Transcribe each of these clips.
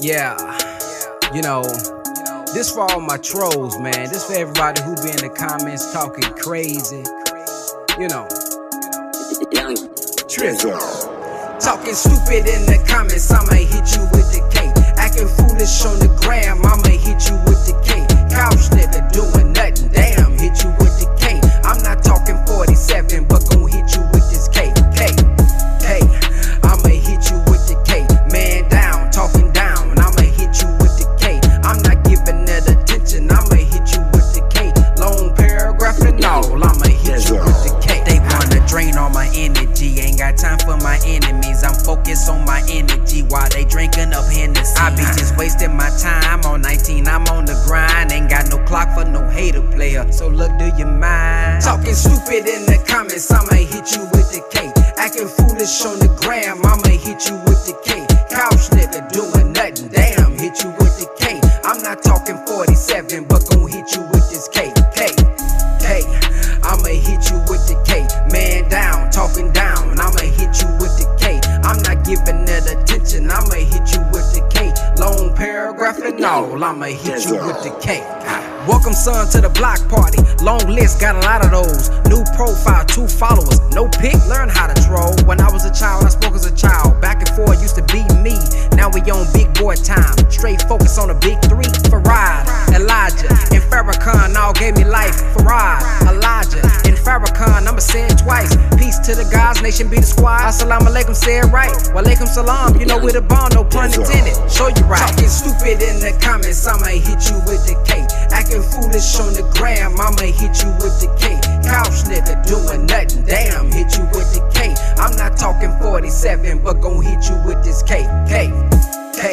Yeah, you know, this for all my trolls, man. This for everybody who be in the comments talking crazy. You know, Trizzle. Talking stupid in the comments, I'ma hit you with the K. Acting foolish on the gram, I'ma hit you with the K. Couch nigga doing nothing, damn, hit you with the K. I'm not talking 47, but gon' drinking up Hennessy. I be just wasting my time on 19, I'm on the grind. Ain't got no clock for no hater player, so look, do you mind? Talking stupid in the comments, I'ma hit you with the K. Acting foolish on the gram, I'ma hit you with the. I'ma hit you with the K. Welcome son to the block party. Long list, got a lot of those. New profile, two followers, no pic, learn how to troll. When I was a child, I spoke as a child. Back and forth used to be me. Now we on big boy time. Straight focus on the big three. Fard, Elijah, and Farrakhan all gave me life. Fard, Elijah, Farrakhan, I'ma say it twice. Peace to the gods, nation be the squad. Assalamu alaikum, say it right. Walaikum salam, you know we the bomb, no pun intended. Show you right. Talking stupid in the comments, I'ma hit you with the K. Acting foolish on the gram, I'ma hit you with the K. Couch nigga doing nothing, damn, hit you with the K. I'm not talking 47, but gon' hit you with this K. K. K.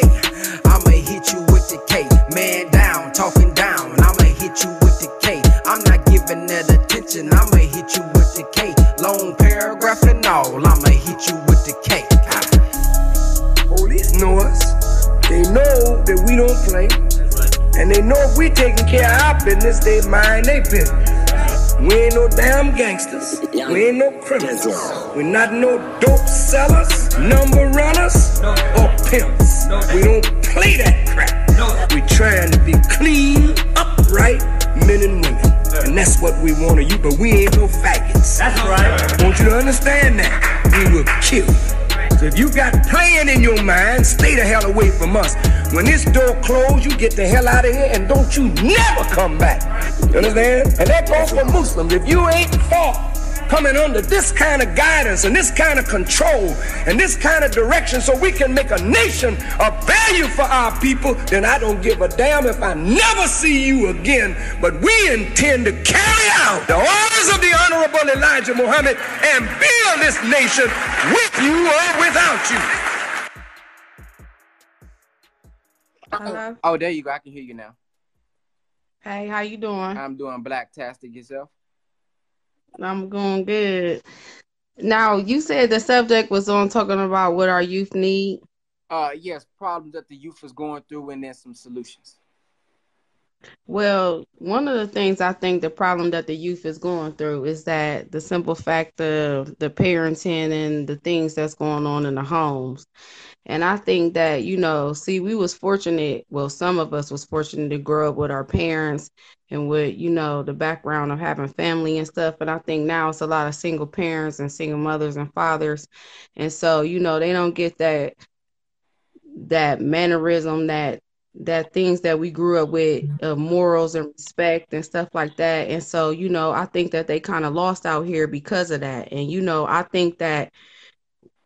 I'ma hit you with the K. Man down, talking down, I'ma hit you with the K. I'm not giving that attention, I'ma hit you with the K. Long paragraph and all, I'ma hit you with the K. Police know us. They know that we don't play. And they know if we taking care of our business, they mind their business. We ain't no damn gangsters. We ain't no criminals. we not no dope sellers, number runners, or pimps. We don't play that crap. We trying to be clean, upright men and women. And that's what we want of you, but we ain't no faggots. That's right. I want you to understand that. We will kill you. So if you got playing in your mind, stay the hell away from us. When this door closed, you get the hell out of here and don't you never come back. You understand? And that goes for Muslims. If you ain't fought coming under this kind of guidance and this kind of control and this kind of direction so we can make a nation of value for our people, then I don't give a damn if I never see you again. But we intend to carry out the orders of the Honorable Elijah Muhammad and build this nation with you or without you. Hello. Oh, there you go. I can hear you now. Hey, how you doing? I'm doing black-tastic yourself. I'm going good. Now, you said the subject was on talking about what our youth need. Uh, yes, problems that the youth is going through, and then some solutions. Well, one of the things I think the problem that the youth is going through is that the simple fact of the parenting and the things that's going on in the homes. And I think that, you know, see, we was fortunate, well, some of us was fortunate to grow up with our parents and with, you know, the background of having family and stuff. But I think now it's a lot of single parents and single mothers and fathers. And so, you know, they don't get that that mannerism, that that things that we grew up with, uh, morals and respect and stuff like that. And so, you know, I think that they kind of lost out here because of that. And you know, I think that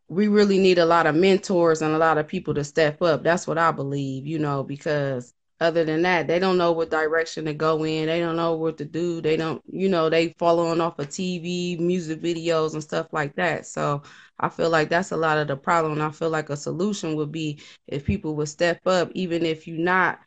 we really need a lot of mentors and a lot of people to step up. That's what I believe, you know, because other than that, they don't know what direction to go in. They don't know what to do. They don't, you know, they following off of TV, music videos and stuff like that. So I feel like that's a lot of the problem. I feel like a solution would be if people would step up, even if you're not,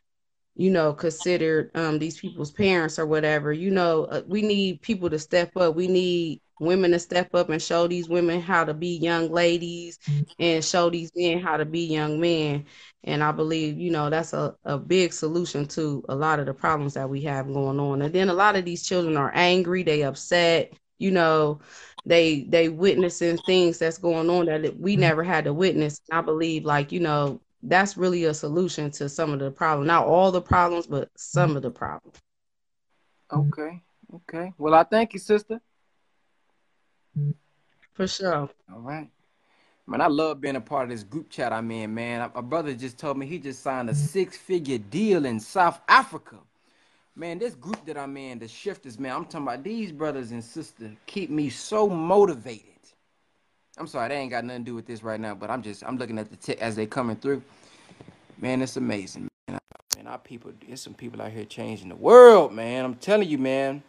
you know, considered um, these people's parents or whatever. You know, uh, we need people to step up. We need women to step up and show these women how to be young ladies and show these men how to be young men. And I believe, you know, that's a, a big solution to a lot of the problems that we have going on. And then a lot of these children are angry, they upset, you know, they they witnessing things that's going on that we mm-hmm. never had to witness. I believe like, you know, that's really a solution to some of the problem. Not all the problems, but some mm-hmm. of the problems. Okay. Okay. Well, I thank you, sister. For sure. All right. Man, I love being a part of this group chat I'm in, man. My brother just told me he just signed a mm-hmm. six figure deal in South Africa. Man, this group that I'm in, the shifters, man, I'm talking about these brothers and sisters keep me so motivated. I'm sorry, they ain't got nothing to do with this right now, but I'm just I'm looking at the t- as they coming through. Man, it's amazing. Man, man, our people, there's some people out here changing the world, man. I'm telling you, man.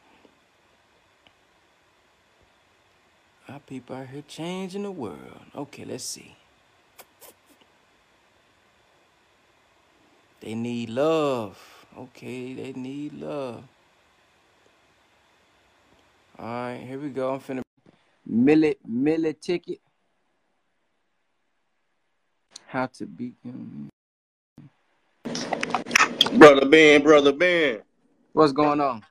Our people out here changing the world. Okay, let's see. They need love. Okay, they need love. All right, here we go. I'm finna millet millet ticket. How to beat them. Brother Ben, brother Ben. What's going on?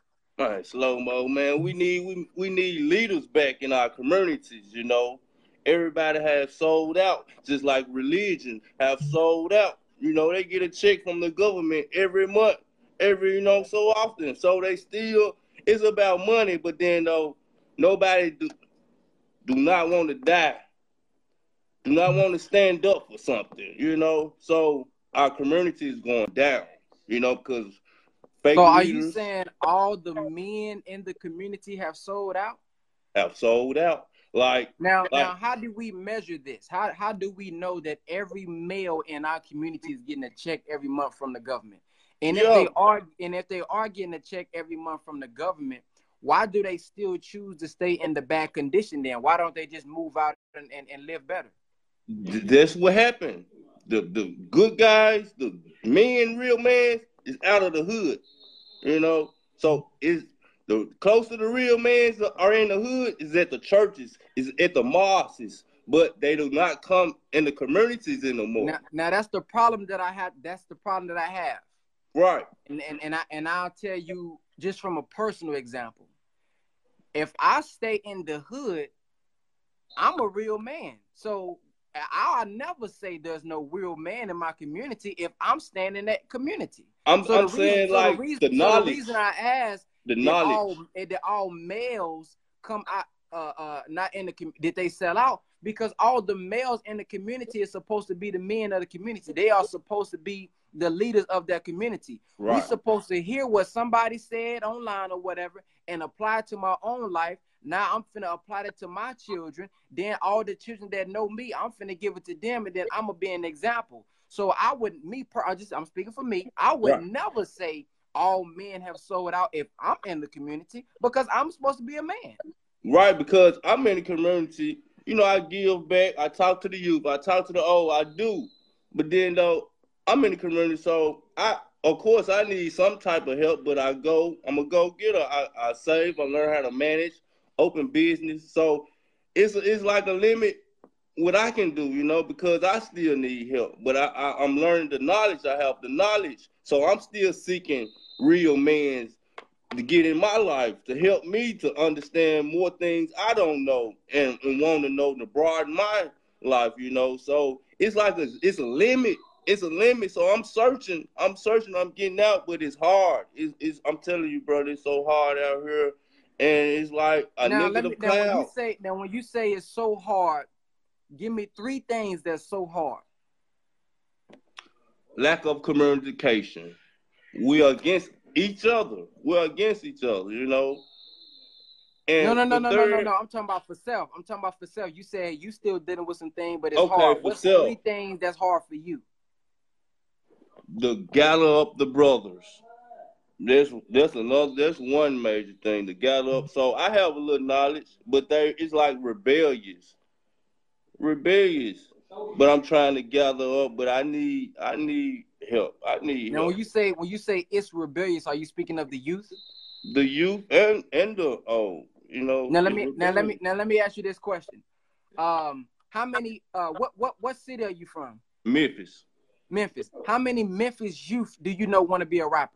Slow mo, man. We need we, we need leaders back in our communities. You know, everybody has sold out, just like religion have sold out. You know, they get a check from the government every month, every you know so often. So they still it's about money, but then though nobody do, do not want to die, do not want to stand up for something. You know, so our community is going down. You know, because Fake so are you saying all the men in the community have sold out? Have sold out. Like now, like, now, how do we measure this? How how do we know that every male in our community is getting a check every month from the government? And if they are, and if they are getting a check every month from the government, why do they still choose to stay in the bad condition? Then why don't they just move out and, and, and live better? That's what happened. The the good guys, the men, real men, is out of the hood. You know, so is the closer the real men are in the hood is at the churches, is at the mosques, but they do not come in the communities anymore. Now, now that's the problem that I have. That's the problem that I have. Right. And and and I and I'll tell you just from a personal example. If I stay in the hood, I'm a real man. So I'll never say there's no real man in my community if I'm staying in that community. I'm, so I'm saying reason, like the, reason, the knowledge. So the reason I asked the knowledge all, that all males come out uh, uh, not in the community? did they sell out because all the males in the community is supposed to be the men of the community. They are supposed to be the leaders of that community. Right. We're supposed to hear what somebody said online or whatever and apply it to my own life. Now I'm finna apply it to my children. Then all the children that know me, I'm finna give it to them, and then I'm gonna be an example. So I wouldn't, me, per, I just, I'm speaking for me. I would right. never say all men have sold out if I'm in the community because I'm supposed to be a man. Right, because I'm in the community. You know, I give back. I talk to the youth. I talk to the old. I do. But then though, I'm in the community, so I, of course, I need some type of help. But I go. I'm a go getter. I, I save. I learn how to manage, open business. So it's it's like a limit what I can do, you know, because I still need help. But I, I am learning the knowledge. I have the knowledge, so I'm still seeking real men to get in my life to help me to understand more things I don't know and, and want to know to broaden my life, you know. So it's like a, it's a limit. It's a limit. So I'm searching. I'm searching. I'm getting out, but it's hard. It's, it's I'm telling you, brother, it's so hard out here. And it's like a now, negative me, cloud. Now when you say now when you say it's so hard, Give me three things that's so hard. Lack of communication. We are against each other. We're against each other, you know. And no, no, no, no, third... no, no, no. I'm talking about for self. I'm talking about for self. You said you still dealing with some things, but it's okay, hard. What's self. three things that's hard for you? The gather up the brothers. That's that's another that's one major thing to gather up. So I have a little knowledge, but they it's like rebellious rebellious, but I'm trying to gather up. But I need I need help. I need now. Help. When you say when you say it's rebellious, are you speaking of the youth? The youth and and the oh, you know. Now let me rebellious. now let me now let me ask you this question. Um, how many? Uh, what what what city are you from? Memphis. Memphis. How many Memphis youth do you know want to be a rapper?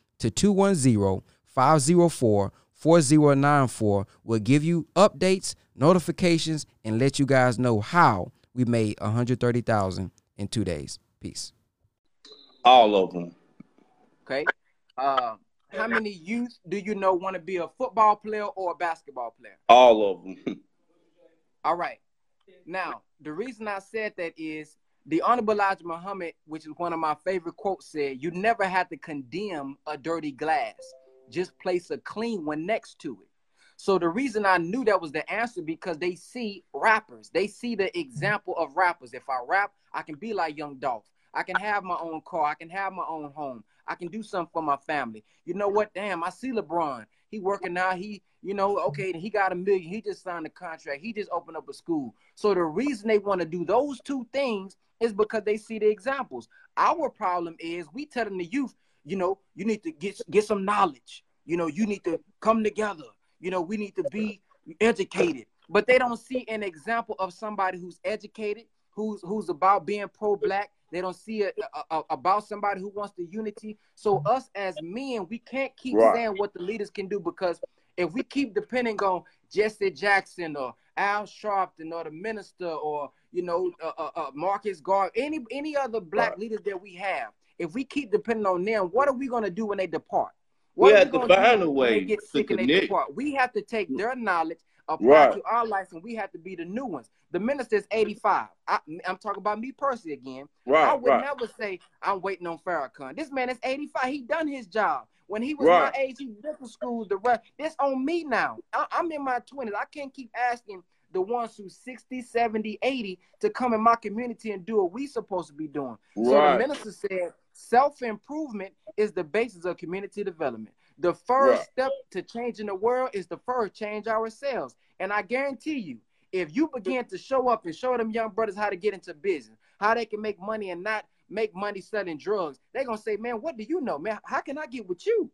to 210 504 4094. We'll give you updates, notifications, and let you guys know how we made 130000 in two days. Peace. All of them. Okay. Uh, how many youth do you know want to be a football player or a basketball player? All of them. All right. Now, the reason I said that is the Honorable Elijah Muhammad, which is one of my favorite quotes, said, You never have to condemn a dirty glass, just place a clean one next to it. So the reason I knew that was the answer because they see rappers, they see the example of rappers. If I rap, I can be like Young Dolph. I can have my own car. I can have my own home. I can do something for my family. You know what? Damn, I see LeBron. He working now. He, you know, okay, he got a million. He just signed a contract. He just opened up a school. So the reason they want to do those two things is because they see the examples. Our problem is we telling the youth, you know, you need to get get some knowledge. You know, you need to come together. You know, we need to be educated. But they don't see an example of somebody who's educated, who's who's about being pro-black, they don't see it about somebody who wants the unity. So us as men, we can't keep right. saying what the leaders can do because if we keep depending on Jesse Jackson or Al Sharpton or the minister or you know uh, uh, uh, Marcus Garvey, any any other black right. leaders that we have, if we keep depending on them, what are we going to do when they depart? What we have to find a way they get sick and they depart. We have to take their knowledge apply right. to our life, and we have to be the new ones. The minister is 85. I, am talking about me personally again. Right, I would right. never say I'm waiting on Farrakhan. This man is 85. He done his job. When he was right. my age, he went to school. The rest, it's on me now. I, I'm in my 20s. I can't keep asking the ones who's 60, 70, 80 to come in my community and do what we supposed to be doing. Right. So the minister said self-improvement is the basis of community development. The first step to changing the world is to first change ourselves. And I guarantee you, if you begin to show up and show them young brothers how to get into business, how they can make money and not make money selling drugs, they're gonna say, Man, what do you know? Man, how can I get with you?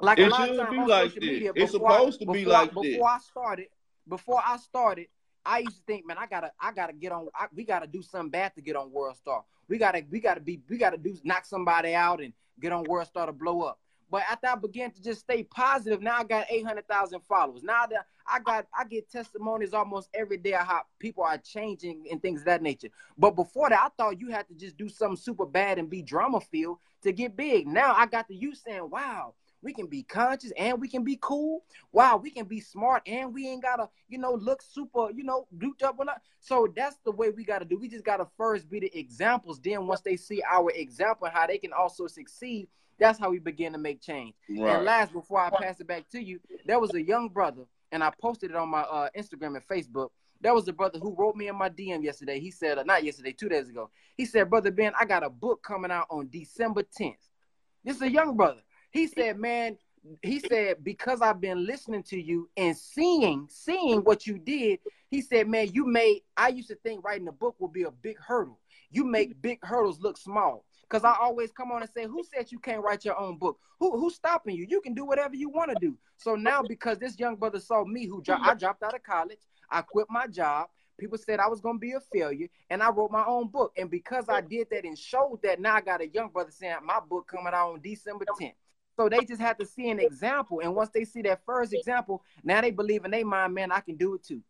Like it a lot of times on like social this. media, it's supposed I, to be like I, before I started, before I started, I used to think, man, I gotta, I gotta get on. I, we gotta do something bad to get on World Star. We gotta, we gotta be, we gotta do knock somebody out and get on World Star to blow up. But after I began to just stay positive, now I got 800,000 followers. Now that I got, I get testimonies almost every day of how people are changing and things of that nature. But before that, I thought you had to just do something super bad and be drama filled to get big. Now I got the you saying, wow, we can be conscious and we can be cool. Wow, we can be smart and we ain't gotta, you know, look super, you know, duped up or not. So that's the way we gotta do. We just gotta first be the examples. Then once they see our example, how they can also succeed, that's how we begin to make change. Right. And last, before I pass it back to you, there was a young brother, and I posted it on my uh, Instagram and Facebook. There was a brother who wrote me in my DM yesterday. He said, uh, not yesterday, two days ago. He said, Brother Ben, I got a book coming out on December 10th. This is a young brother. He said, Man, he said, because I've been listening to you and seeing, seeing what you did, he said, Man, you made, I used to think writing a book would be a big hurdle. You make big hurdles look small. Because I always come on and say, Who said you can't write your own book? Who who's stopping you? You can do whatever you want to do. So now because this young brother saw me who dro- I dropped out of college, I quit my job. People said I was gonna be a failure, and I wrote my own book. And because I did that and showed that, now I got a young brother saying my book coming out on December 10th. So they just had to see an example. And once they see that first example, now they believe in their mind, man, I can do it too.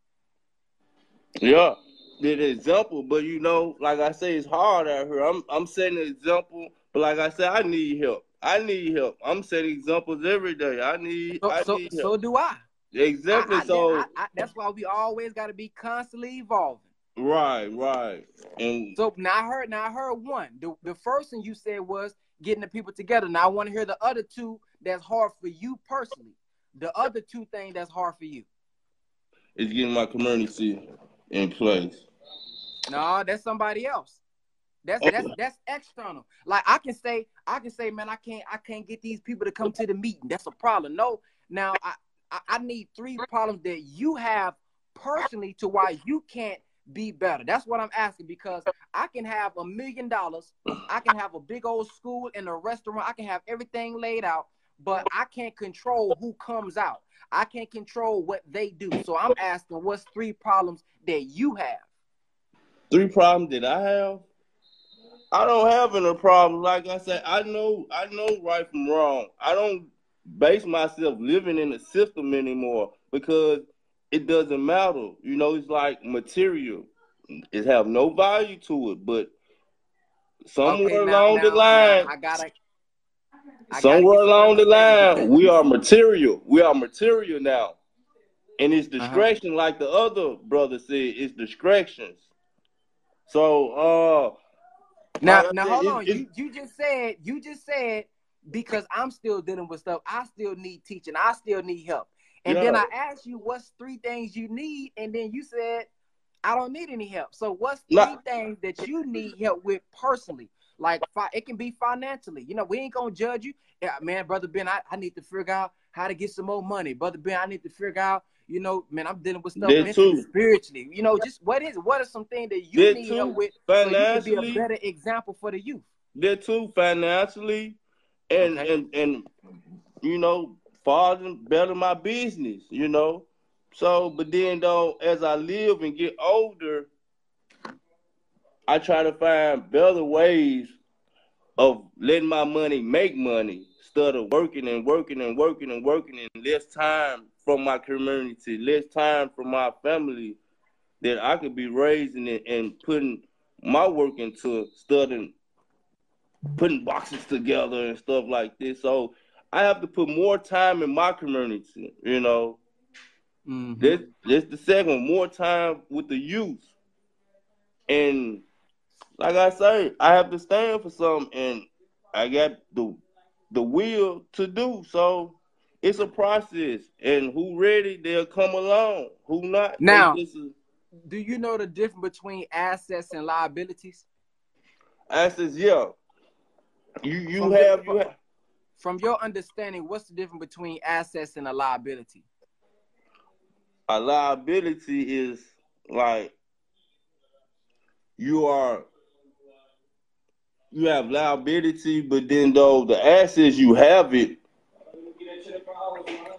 Yeah did an example, but you know, like I say, it's hard out here. I'm I'm setting an example, but like I said, I need help. I need help. I'm setting examples every day. I need. So, I so, need so do I. Exactly. I, I, so I, that's why we always got to be constantly evolving. Right, right. And so now I heard. Now I heard one. The the first thing you said was getting the people together. Now I want to hear the other two. That's hard for you personally. The other two things that's hard for you. Is getting my community in place. No, that's somebody else. That's okay. that's that's external. Like I can say, I can say, man, I can't I can't get these people to come to the meeting. That's a problem. No, now I I, I need three problems that you have personally to why you can't be better? That's what I'm asking because I can have a million dollars, I can have a big old school and a restaurant, I can have everything laid out, but I can't control who comes out. I can't control what they do. So I'm asking, what's three problems that you have? Three problems that I have. I don't have any problem. Like I said, I know I know right from wrong. I don't base myself living in the system anymore because it doesn't matter. You know, it's like material. It have no value to it, but somewhere Okay, now- along the line, I gotta. Somewhere along the line, we are material. We are material now. And it's Uh-huh. like the other brother said, it's distractions. So uh Now, like now said, hold it- on. it- you you just said you just said because I'm still dealing with stuff. I still need teaching. I still need help. And then I asked you what's three things you need, and then you said I don't need any help. So what's three Nah. things that you need help with personally? Like fi- it can be financially. You know, we ain't gonna judge you. Yeah, man, brother Ben, I, I need to figure out how to get some more money. Brother Ben, I need to figure out. You know, man, I'm dealing with stuff mentally, too. spiritually. You know, just what is what are some things that you That need too. help with so you can be a better example for the youth. there too financially and Okay. and and you know father better my business you know so but then though as i live and get older i try to find better ways of letting my money make money instead of working and working and working and working and less time from my community less time from my family that i could be raising it and putting my work into studying putting boxes together and stuff like this. So I have to put more time in my community, you know. Mhm. This this the second, more time with the youth. And like I say, I have to stand for something and I got the the will to do. So it's a process. And who ready, they'll come along. Who not, Now- just is- Do you know the difference between assets and liabilities? Assets, yeah. You you From have the- you have From your understanding, what's the difference between assets and a liability? a liability is like you are you have liability, but then though the assets you have it,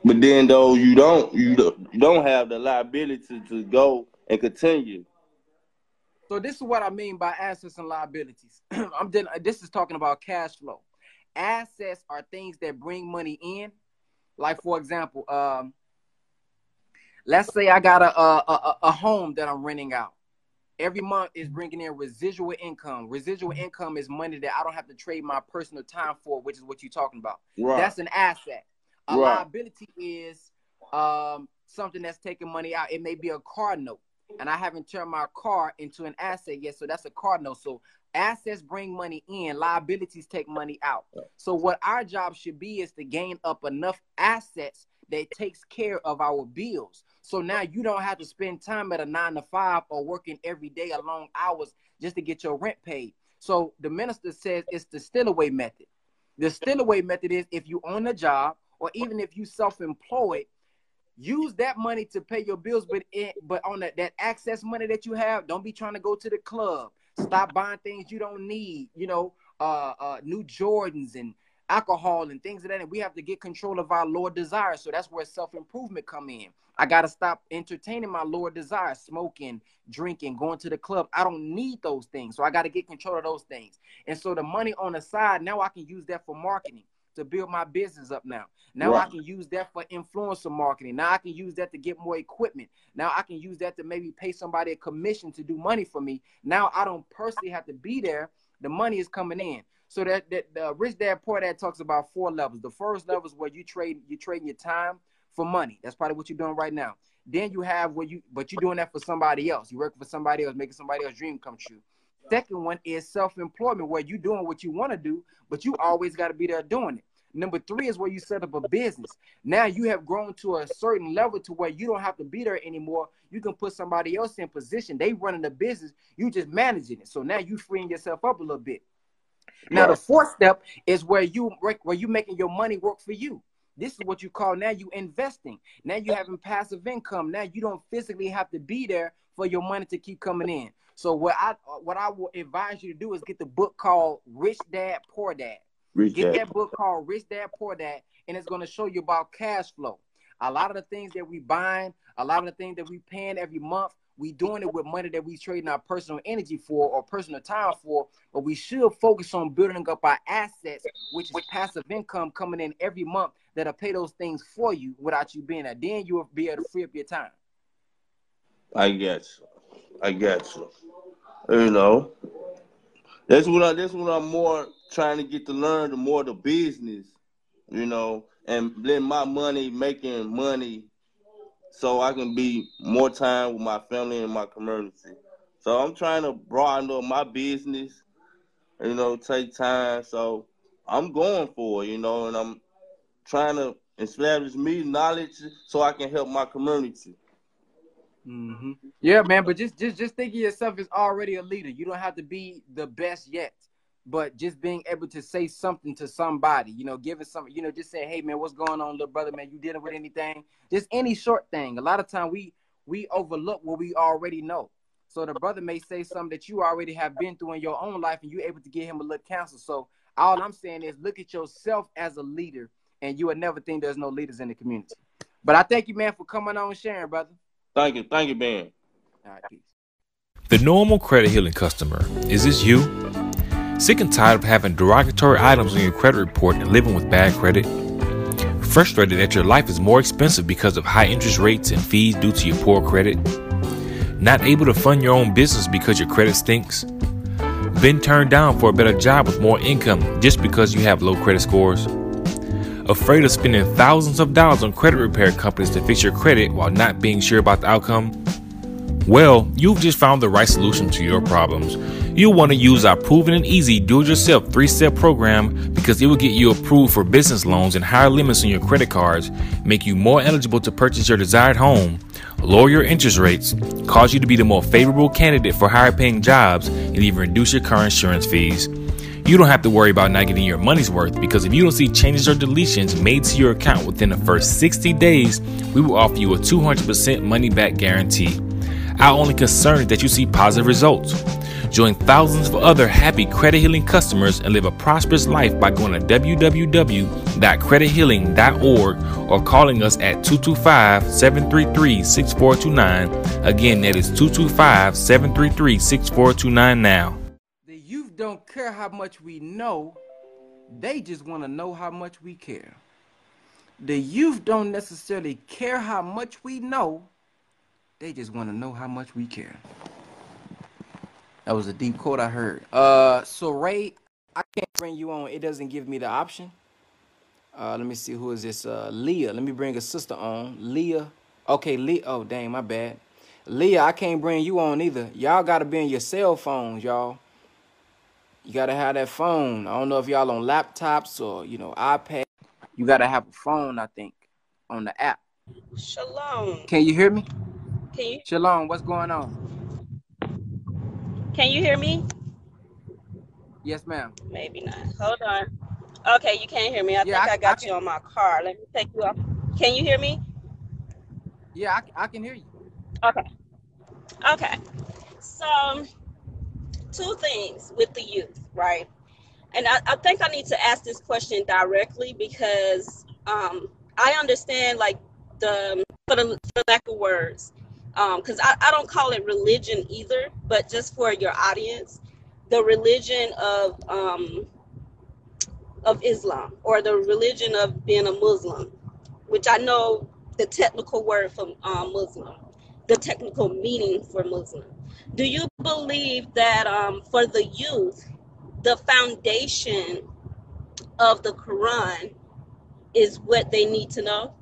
but then though you don't you don't, have the liability to go and continue. So this is what I mean by assets and liabilities. I'm then this is talking about cash flow. Assets are things that bring money in. Like for example, um, let's say I got a, a a a home that I'm renting out. Every month is bringing in residual income. Residual income is money that I don't have to trade my personal time for, which is what you're talking about. Right. That's an asset. A Right. liability is um, something that's taking money out. It may be a car note, and I haven't turned my car into an asset yet, so that's a car note. So assets bring money in, liabilities take money out. So what our job should be is to gain up enough assets that takes care of our bills. So now you don't have to spend time at a nine to five or working every day a long hours just to get your rent paid. So the minister says it's the still away method. The still away method is if you own a job or even if you self-employed, use that money to pay your bills, but but on that, that access money that you have, don't be trying to go to the club. Stop buying things you don't need, you know, uh, uh, new Jordans and alcohol and things of that. And we have to get control of our lower desires. So that's where self-improvement come in. I gotta stop entertaining my lower desires, smoking, drinking, going to the club. I don't need those things. So I gotta get control of those things. And so the money on the side, now I can use that for marketing to build my business up now. Now I can use that for influencer marketing. Now I can use that to get more equipment. Now I can use that to maybe pay somebody a commission to do money for me. Now I don't personally have to be there. The money is coming in. So that, that the rich dad poor dad talks about four levels. The first level is where you trade you trading your time for money. That's probably what you're doing right now. Then you have where you but you're doing that for somebody else. You're working for somebody else, making somebody else's dream come true. Second one is self-employment, where you're doing what you want to do, but you always got to be there doing it. Number three is where you set up a business. Now you have grown to a certain level to where you don't have to be there anymore. You can put somebody else in position. They running the business, you just managing it. So now you freeing yourself up a little bit. Now the fourth step is where you where you making your money work for you. This is what you call now you investing. Now you having passive income. Now you don't physically have to be there for your money to keep coming in. So what I what I will advise you to do is get the book called Rich Dad Poor Dad. Rich Get Dad. that book called Rich Dad Poor Dad, and it's going to show you about cash flow. A lot of the things that we buying, a lot of the things that we paying every month, we doing it with money that we trading our personal energy for or personal time for. But we should focus on building up our assets, which is passive income coming in every month that'll pay those things for you without you being there. Then you will be able to free up your time. I you. I get you. You know, that's what I. That's what I'm more trying to get to learn. The more the business, you know, and let my money making money, so I can be more time with my family and my community. So I'm trying to broaden up my business. You know, take time. So I'm going for it. You know, and I'm trying to establish me knowledge so I can help my community. Mm-hmm. Yeah, man. But just just just think of yourself as already a leader. You don't have to be the best yet, but just being able to say something to somebody. You know, giving some. You know, just say, "Hey, man, what's going on, little brother? Man, you dealing with anything? Just any short thing. A lot of time we we overlook what we already know. So the brother may say something that you already have been through in your own life, and you're able to give him a little counsel. So all I'm saying is, look at yourself as a leader, and you will never think there's no leaders in the community. But I thank you, man, for coming on and sharing, brother. Thank you, thank you, man. All right, peace. The normal credit healing customer. Is this you? Sick and tired of having derogatory items on your credit report and living with bad credit? Frustrated that your life is more expensive because of high interest rates and fees due to your poor credit? Not able to fund your own business because your credit stinks? Been turned down for a better job with more income just because you have low credit scores? Afraid of spending thousands of dollars on credit repair companies to fix your credit while not being sure about the outcome? Well, you've just found the right solution to your problems. You'll want to use our proven and easy do it yourself three step program because it will get you approved for business loans and higher limits on your credit cards, make you more eligible to purchase your desired home, lower your interest rates, cause you to be the more favorable candidate for higher paying jobs, and even reduce your car insurance fees. You don't have to worry about not getting your money's worth because if you don't see changes or deletions made to your account within the first 60 days, we will offer you a 200% money back guarantee. Our only concern is that you see positive results. Join thousands of other happy credit healing customers and live a prosperous life by going to www.credithealing.org or calling us at 225 733 6429. Again, that is 225 733 6429 now. The youth don't care how much we know, they just want to know how much we care. The youth don't necessarily care how much we know, they just want to know how much we care. That was a deep quote I heard. Uh, so Ray, I can't bring you on. It doesn't give me the option. Uh, let me see who is this. Uh, Leah. Let me bring a sister on. Leah. Okay, Leah. Oh, dang, my bad. Leah, I can't bring you on either. Y'all gotta be on your cell phones, y'all. You gotta have that phone. I don't know if y'all on laptops or you know iPad. You gotta have a phone, I think, on the app. Shalom. Can you hear me? Can you Shalom. What's going on? can you hear me? Yes, ma'am. Maybe not. Hold on. Okay, you can't hear me. I Yeah, think I- I, got I you on my car. Let me take you off. Can you hear me? Yeah, I, I can hear you. Okay. Okay. So, two things with the youth, right? And I, I think I need to ask this question directly because um, I understand, like, the, for, the, for lack of words, because I, I don't call it religion either, but just for your audience, the religion of um, of Islam or the religion of being a Muslim, which I know the technical word for um, Muslim, the technical meaning for Muslim. Do you believe that um, for the youth, the foundation of the Quran is what they need to know?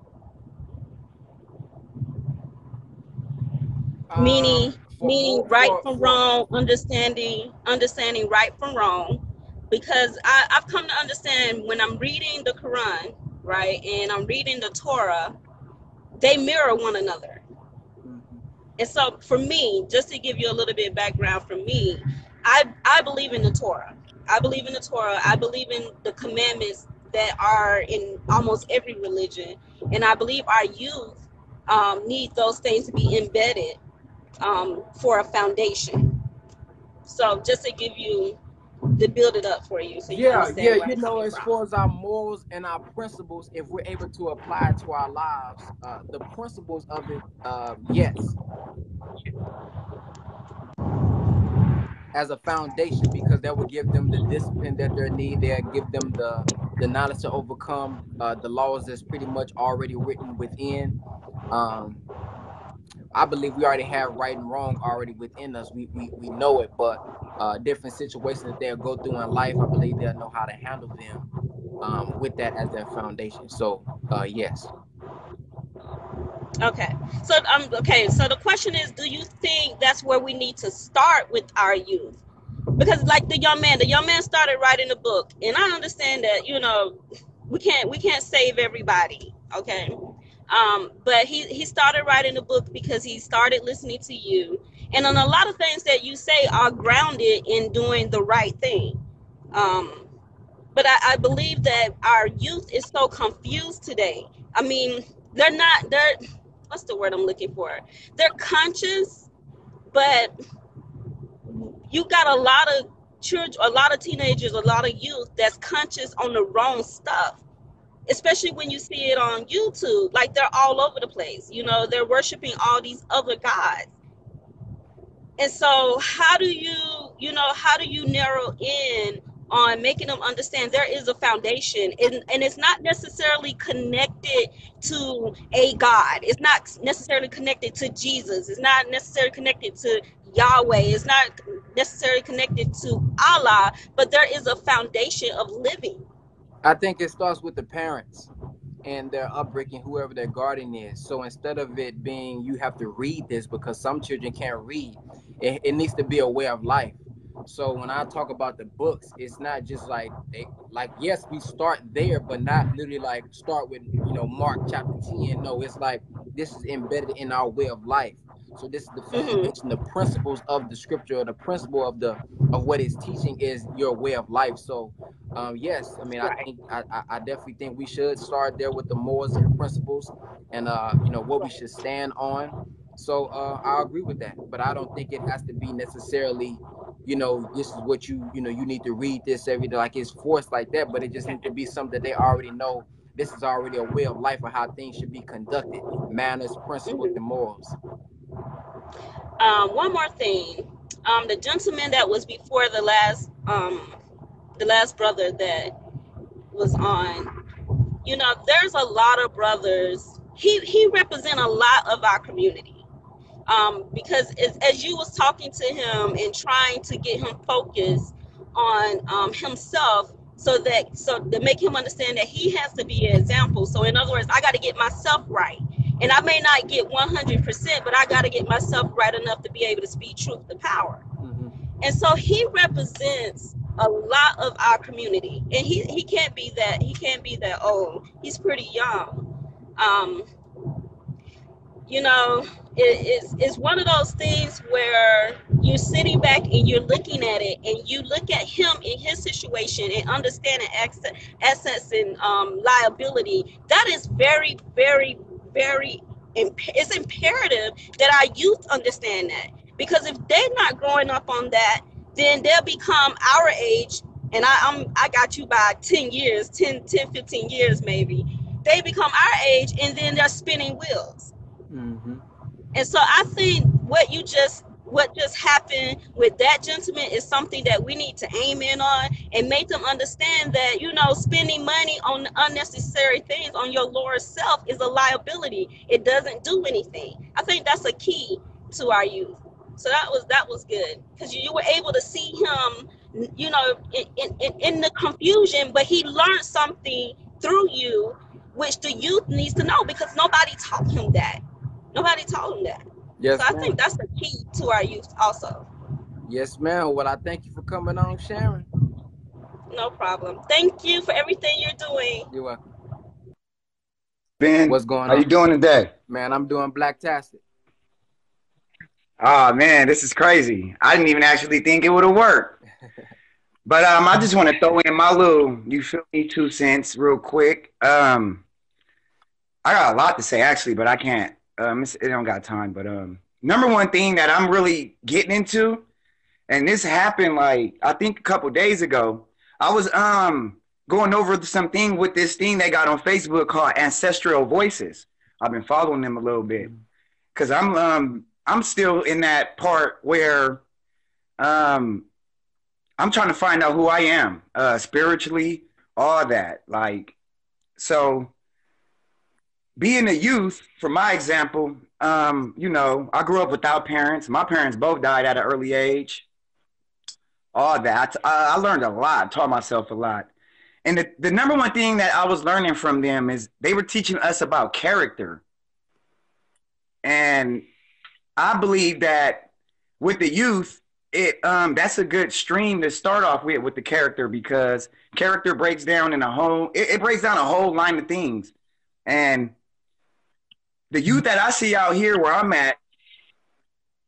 Meaning Um, for- meaning for- right for- from wrong understanding understanding right from wrong. Because I, i've come to understand when i'm reading the quran right and i'm reading the torah they mirror one another. Mhm. and so for me just to give you a little bit of background for me i i believe in the torah. I believe in the torah. I believe in the commandments that are in almost every religion, and I believe our youth um, need those things to be embedded um, for a foundation. So just to give you to build it up for you. So you yeah, yeah, you know, as far as our morals and our principles, if we're able to apply it to our lives, uh, the principles of it, uh, yes, as a foundation, because that would give them the discipline that they need. They'll give them the the knowledge to overcome uh, the laws that's pretty much already written within. Um, I believe we already have right and wrong already within us. We we, we know it, but uh, different situations that they'll go through in life, I believe they'll know how to handle them um, with that as their foundation. So, uh, yes. Okay. So um okay, so the question is do you think that's where we need to start with our youth? Because like the young man, the young man started writing a book and I understand that, you know, we can't we can't save everybody, okay? Um but he he started writing a book because he started listening to you. And on a lot of things that you say are grounded in doing the right thing. Um but I, I believe that our youth is so confused today. I mean, they're not they're what's the word I'm looking for? They're conscious, but you got a lot of children, a lot of teenagers, a lot of youth that's conscious on the wrong stuff. Especially when you see it on YouTube, like they're all over the place. You know, they're worshiping all these other gods. And so, how do you, you know, how do you narrow in on making them understand there is a foundation and, and it's not necessarily connected to a God. It's not necessarily connected to Jesus. It's not necessarily connected to Yahweh. It's not necessarily connected to Allah, but there is a foundation of living. I think it starts with the parents and their upbringing, whoever their guardian is. So instead of it being you have to read this because some children can't read, it, it needs to be a way of life. So when I talk about the books, it's not just like they like yes, we start there, but not literally like start with you know Mark chapter 10. No, it's like this is embedded in our way of life. So this is the Mhm. foundation, the principles of the scripture, or the principle of the of what it's teaching is your way of life. So um yes, I mean I think I, I, definitely think we should start there with the morals and principles and uh you know what we should stand on. So uh I agree with that. But I don't think it has to be necessarily you know, this is what you, you know, you need to read this every day. Like it's forced like that, but it just needs to be something that they already know. This is already a way of life of how things should be conducted, manners, principles, and morals. Um, one more thing. Um, the gentleman that was before the last um the last brother that was on, you know, there's a lot of brothers. He he represent a lot of our community. Um, because as, as you was talking to him and trying to get him focused on um, himself so that so to make him understand that he has to be an example so in other words i got to get myself right and i may not get 100% but i got to get myself right enough to be able to speak truth to power. Mhm. and so he represents a lot of our community. And he, he can't be that he can't be that old. He's pretty young. Um you know it, it's, it's one of those things where you're sitting back and you're looking at it and you look at him in his situation and understanding assets and um, liability. That is very very very it's imperative that our youth understand that. Because if they're not growing up on that then they'll become our age and I, I'm I got you by 10 years 10 10 15 years maybe. They become our age and then they're spinning wheels. Mhm. and so I think what you just what just happened with that gentleman is something that we need to aim in on and make them understand that you know spending money on unnecessary things on your lower self is a liability. It doesn't do anything. I think that's a key to our youth. So that was that was good because you, you were able to see him, you know, in, in, in the confusion, but he learned something through you, which the youth needs to know because nobody taught him that. Nobody taught him that. Yes, so I think that's the key to our youth also. Yes, ma'am. Well, I thank you for coming on, Sharon. No problem. Thank you for everything you're doing. You're welcome. Ben, What's going on? how you doing today? Man, I'm doing blacktastic. Oh man, this is crazy. I didn't even actually think it would have worked. But um, I just want to throw in my little, you feel me, two cents real quick. Um, I got a lot to say actually, but I can't. Um, it don't got time. But um, number one thing that I'm really getting into, and this happened like I think a couple days ago. I was um going over something with this thing they got on Facebook called Ancestral Voices. I've been following them a little bit because I'm um I'm still in that part where um I'm trying to find out who I am uh spiritually, all that. Like so being a youth, for my example, um, you know, I grew up without parents. My parents both died at an early age. All that. I, I learned a lot, taught myself a lot. And the, the number one thing that I was learning from them is they were teaching us about character. And I believe that with the youth, it um that's a good stream to start off with with the character because character breaks down in a whole it, it breaks down a whole line of things. And the youth that I see out here where I'm at,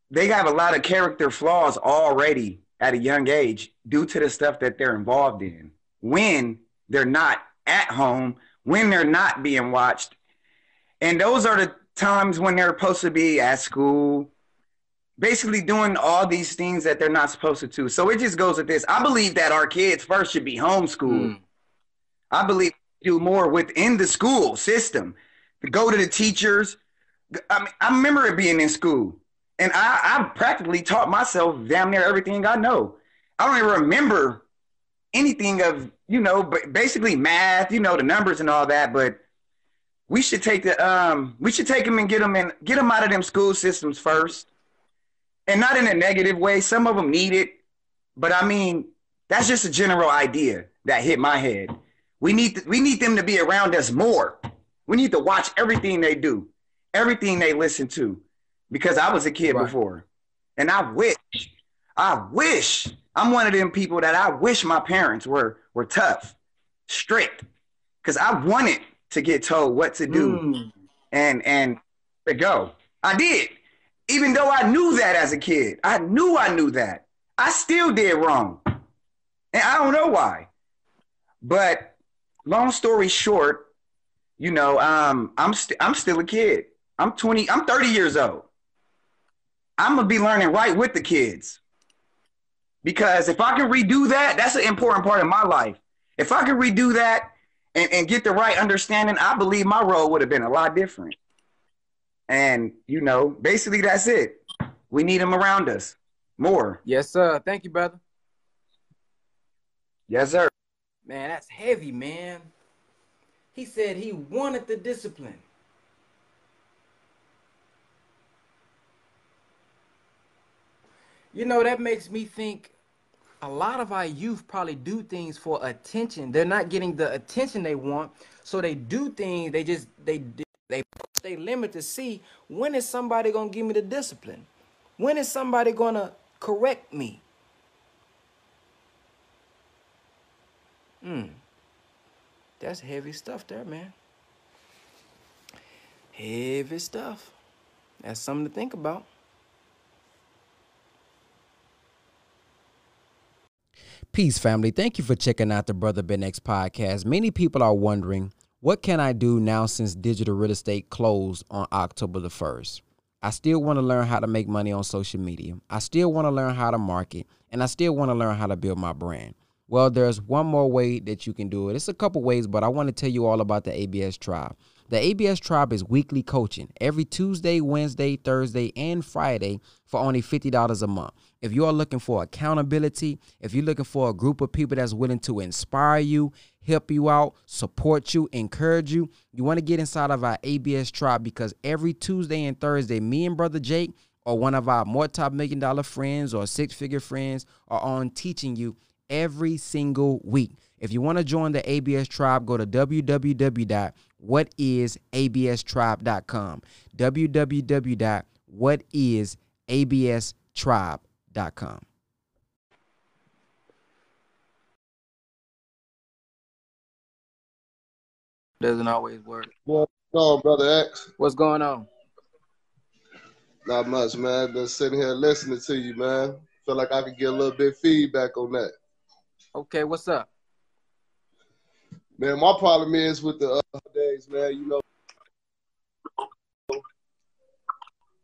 they have a lot of character flaws already at a young age due to the stuff that they're involved in. When they're not at home, when they're not being watched. And those are the times when they're supposed to be at school, basically doing all these things that they're not supposed to do. So it just goes with this. I believe that our kids first should be homeschooled. Mm. I believe do more within the school system. Go to the teachers. I mean, I remember it being in school. And I, I practically taught myself damn near everything I know. I don't even remember anything of, you know, basically math, you know, the numbers and all that, but we should take the um we should take them and get them in get them out of them school systems first and not in a negative way some of them need it but i mean that's just a general idea that hit my head we need to, we need them to be around us more we need to watch everything they do everything they listen to because i was a kid right. before and i wish i wish i'm one of them people that i wish my parents were were tough strict because i wanted to get told what to do mm. and and to go. I did. Even though I knew that as a kid. I knew I knew that. I still did wrong. And I don't know why. But long story short, you know, um, I'm st- I'm still a kid. I'm 20, I'm 30 years old. I'm gonna be learning right with the kids. Because if I can redo that, that's an important part of my life. If I can redo that and, and get the right understanding, I believe my role would have been a lot different. And you know, basically that's it. We need them around us more. Yes, sir. Thank you, brother. Yes, sir. Man, that's heavy, man. He said he wanted the discipline. You know, that makes me think a lot of our youth probably do things for attention. They're not getting the attention they want, so they do things. They just they they they limit to see when is somebody gonna give me the discipline? When is somebody gonna correct me? Hmm. That's heavy stuff there, man. Heavy stuff. That's something to think about. Peace, family. Thank you for checking out the Brother Ben X podcast. Many people are wondering, what can I do now since digital real estate closed on October the 1st? I still want to learn how to make money on social media. I still want to learn how to market, and I still want to learn how to build my brand. Well, there's one more way that you can do it. It's a couple ways, but I want to tell you all about the ABS Tribe. The ABS Tribe is weekly coaching every Tuesday, Wednesday, Thursday, and Friday for only $50 a month. If you are looking for accountability, if you're looking for a group of people that's willing to inspire you, help you out, support you, encourage you, you want to get inside of our ABS Tribe because every Tuesday and Thursday, me and Brother Jake or one of our more top million dollar friends or six figure friends are on teaching you every single week. If you want to join the ABS tribe, go to www.whatisaBStribe.com. www.whatisaBStribe.com. Doesn't always work. What's going on, brother X? What's going on? Not much, man. Been sitting here listening to you, man. Feel like I could get a little bit feedback on that. Okay, what's up? Man, my problem is with the uh, days, man. You know,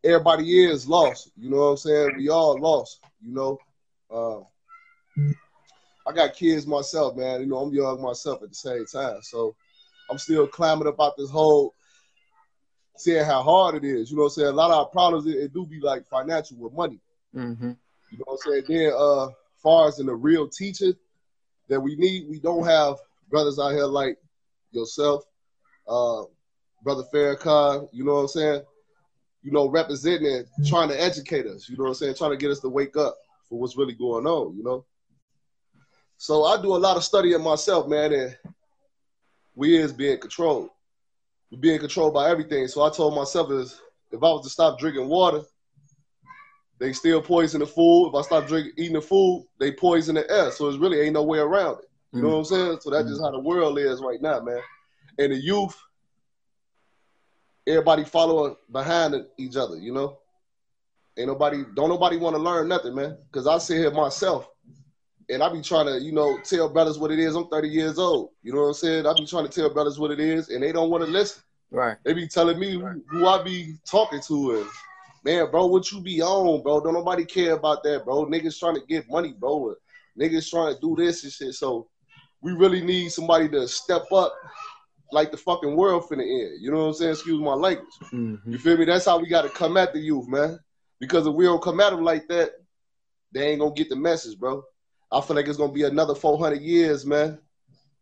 everybody is lost. You know what I'm saying? We all lost. You know, uh, I got kids myself, man. You know, I'm young myself at the same time, so I'm still climbing up out this hole, seeing how hard it is. You know what I'm saying? A lot of our problems it, it do be like financial with money. Mm-hmm. You know what I'm saying? Then, uh, far as in the real teacher that we need, we don't have brothers out here like yourself, uh, brother Farrakhan. You know what I'm saying? You know, representing and trying to educate us. You know what I'm saying? Trying to get us to wake up for what's really going on. You know. So I do a lot of studying myself, man, and we is being controlled. We're being controlled by everything. So I told myself is if I was to stop drinking water, they still poison the food. If I stop drinking eating the food, they poison the air. So it's really ain't no way around it. You know mm. what I'm saying? So that's mm. just how the world is right now, man. And the youth, everybody following behind each other, you know? Ain't nobody, don't nobody want to learn nothing, man. Cause I sit here myself and I be trying to, you know, tell brothers what it is. I'm 30 years old. You know what I'm saying? I be trying to tell brothers what it is, and they don't want to listen. Right. They be telling me who, who I be talking to, and man, bro, what you be on, bro? Don't nobody care about that, bro. Niggas trying to get money, bro. Niggas trying to do this and shit. So we really need somebody to step up like the fucking world finna end. You know what I'm saying? Excuse my language. Mm-hmm. You feel me? That's how we got to come at the youth, man. Because if we don't come at them like that, they ain't gonna get the message, bro. I feel like it's gonna be another 400 years, man.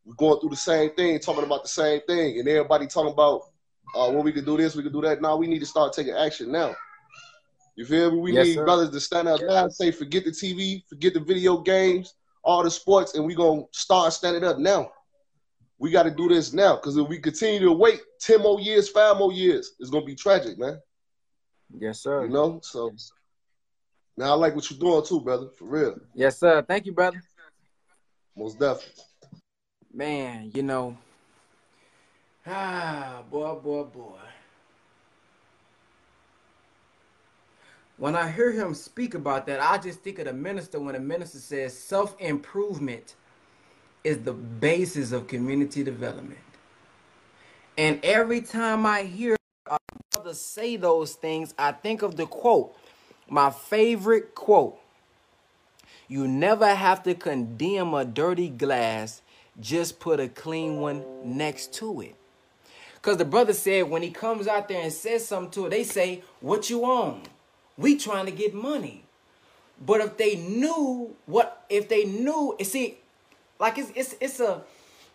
We're going through the same thing, talking about the same thing, and everybody talking about, uh, well, we could do this, we could do that. Now we need to start taking action now. You feel me? We Yes, need sir. brothers to stand up now and say, forget the TV, forget the video games, all the sports, and we gonna start standing up now. We got to do this now, because if we continue to wait 10 more years, five more years, it's gonna be tragic, man. Yes, sir. You know, so now I like what you're doing too, brother, for real, Yes, sir. Thank you, brother. most definitely. Man, you know. Ah, boy, boy, boy. When I hear him speak about that, I just think of the minister when the minister says self improvement is the basis of community development. And every time I hear a brother say those things, I think of the quote, my favorite quote. You never have to condemn a dirty glass, just put a clean one next to it. Because the brother said when he comes out there and says something to it, they say, What you on? We trying to get money. But if they knew what, if they knew, see, like it's it's it's a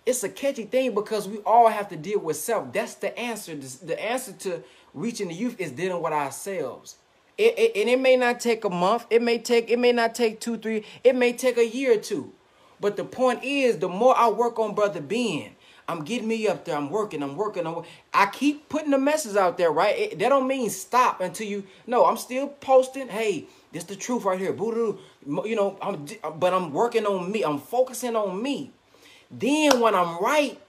it's a catchy thing because we all have to deal with self. That's the answer. The answer to reaching the youth is dealing with ourselves. It, it, and it may not take a month. It may take. It may not take two, three. It may take a year or two. But the point is, the more I work on brother Ben, I'm getting me up there. I'm working. I'm working. I'm, I keep putting the message out there, right? It, that don't mean stop until you. No, I'm still posting. Hey, this the truth right here. Boo-doo. You know, I'm. Uh, but I'm working on me. I'm focusing on me. Then when I'm right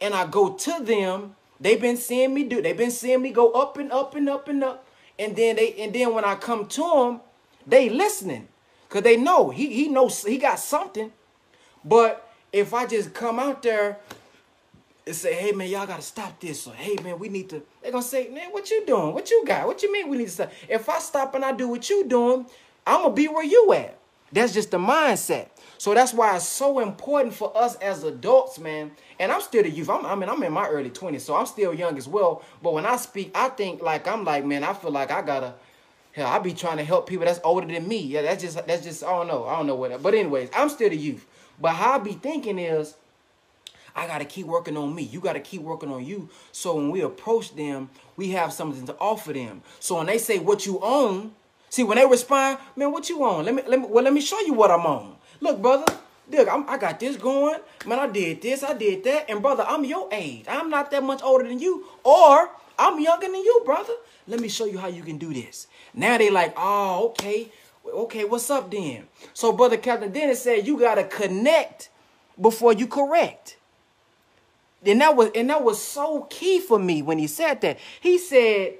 and I go to them, they've been seeing me do. They've been seeing me go up and up and up and up. And then they and then when I come to them, they listening. Cause they know he he knows he got something. But if I just come out there and say, hey man, y'all gotta stop this, or hey man, we need to, they're gonna say, man, what you doing? What you got? What you mean we need to stop? If I stop and I do what you doing, I'm gonna be where you at. That's just the mindset. So that's why it's so important for us as adults, man. And I'm still the youth. I'm, I mean, I'm in my early 20s, so I'm still young as well. But when I speak, I think like I'm like, man, I feel like I gotta Hell, I be trying to help people that's older than me. Yeah, that's just that's just I don't know. I don't know what. But anyways, I'm still the youth. But how I be thinking is, I gotta keep working on me. You gotta keep working on you. So when we approach them, we have something to offer them. So when they say what you own, see when they respond, man, what you on? Let me let me well let me show you what I'm on. Look, brother. Look, I'm, I got this going. Man, I did this, I did that. And brother, I'm your age. I'm not that much older than you. Or I'm younger than you, brother. Let me show you how you can do this. Now they like, oh, okay. Okay, what's up then? So brother Captain Dennis said you gotta connect before you correct. And that was and that was so key for me when he said that. He said,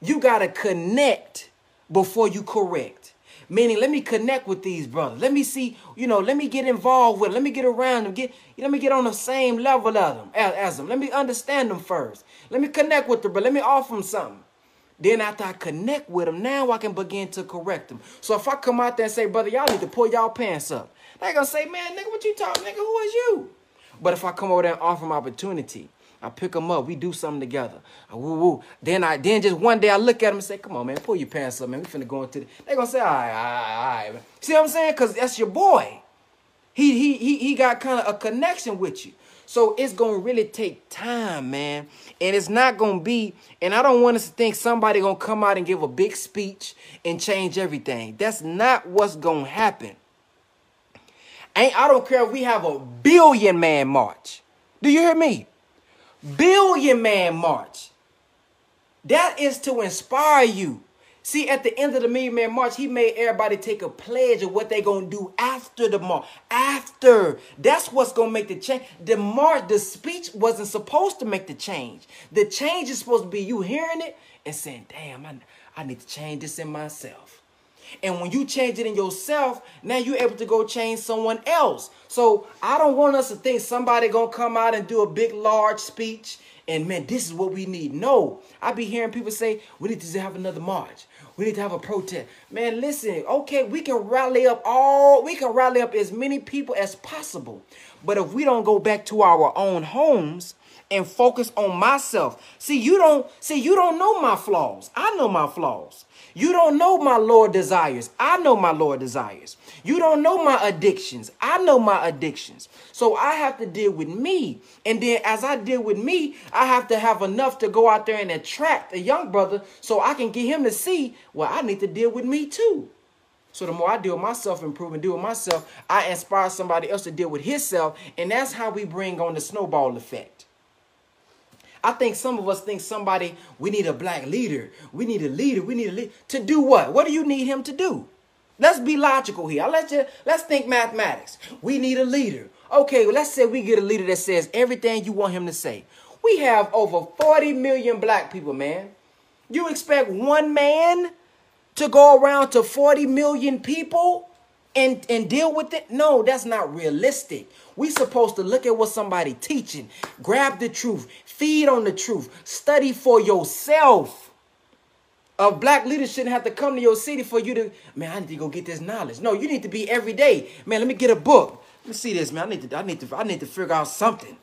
you gotta connect before you correct. Meaning, let me connect with these brothers. Let me see, you know, let me get involved with them. Let me get around them. Get, let me get on the same level of them as, as them. Let me understand them first. Let me connect with them, but let me offer them something. Then after I connect with them, now I can begin to correct them. So if I come out there and say, brother, y'all need to pull y'all pants up. They gonna say, man, nigga, what you talking, nigga? Who is you? But if I come over there and offer them opportunity, I pick them up, we do something together. I woo woo. Then I then just one day I look at them and say, come on, man, pull your pants up, man. We finna go into the. They gonna say, all right, all right, all right. See what I'm saying? Cause that's your boy. He he he he got kind of a connection with you. So it's gonna really take time, man. And it's not gonna be, and I don't want us to think somebody gonna come out and give a big speech and change everything. That's not what's gonna happen. Ain't I don't care if we have a billion man march. Do you hear me? Billion man march. That is to inspire you. See, at the end of the Million Man March, he made everybody take a pledge of what they gonna do after the march. After. That's what's gonna make the change. The march, the speech wasn't supposed to make the change. The change is supposed to be you hearing it and saying, damn, I, I need to change this in myself. And when you change it in yourself, now you're able to go change someone else. So I don't want us to think somebody gonna come out and do a big, large speech and man, this is what we need. No, I be hearing people say we need to have another march. We need to have a protest. Man, listen, okay, we can rally up all, we can rally up as many people as possible. But if we don't go back to our own homes and focus on myself, see, you don't, see, you don't know my flaws. I know my flaws. You don't know my Lord desires. I know my Lord desires. You don't know my addictions. I know my addictions. So I have to deal with me. And then as I deal with me, I have to have enough to go out there and attract a young brother so I can get him to see, well, I need to deal with me too. So the more I deal with myself, improve and deal with myself, I inspire somebody else to deal with himself. And that's how we bring on the snowball effect. I think some of us think somebody, we need a black leader. We need a leader. We need a leader. To do what? What do you need him to do? Let's be logical here. I'll let you, let's think mathematics. We need a leader. Okay, well, let's say we get a leader that says everything you want him to say. We have over 40 million black people, man. You expect one man to go around to 40 million people and, and deal with it? No, that's not realistic. We supposed to look at what somebody teaching, grab the truth, feed on the truth, study for yourself. A black leader shouldn't have to come to your city for you to, man, I need to go get this knowledge. No, you need to be every day. Man, let me get a book. Let me see this, man. I need to, I need to, I need to figure out something.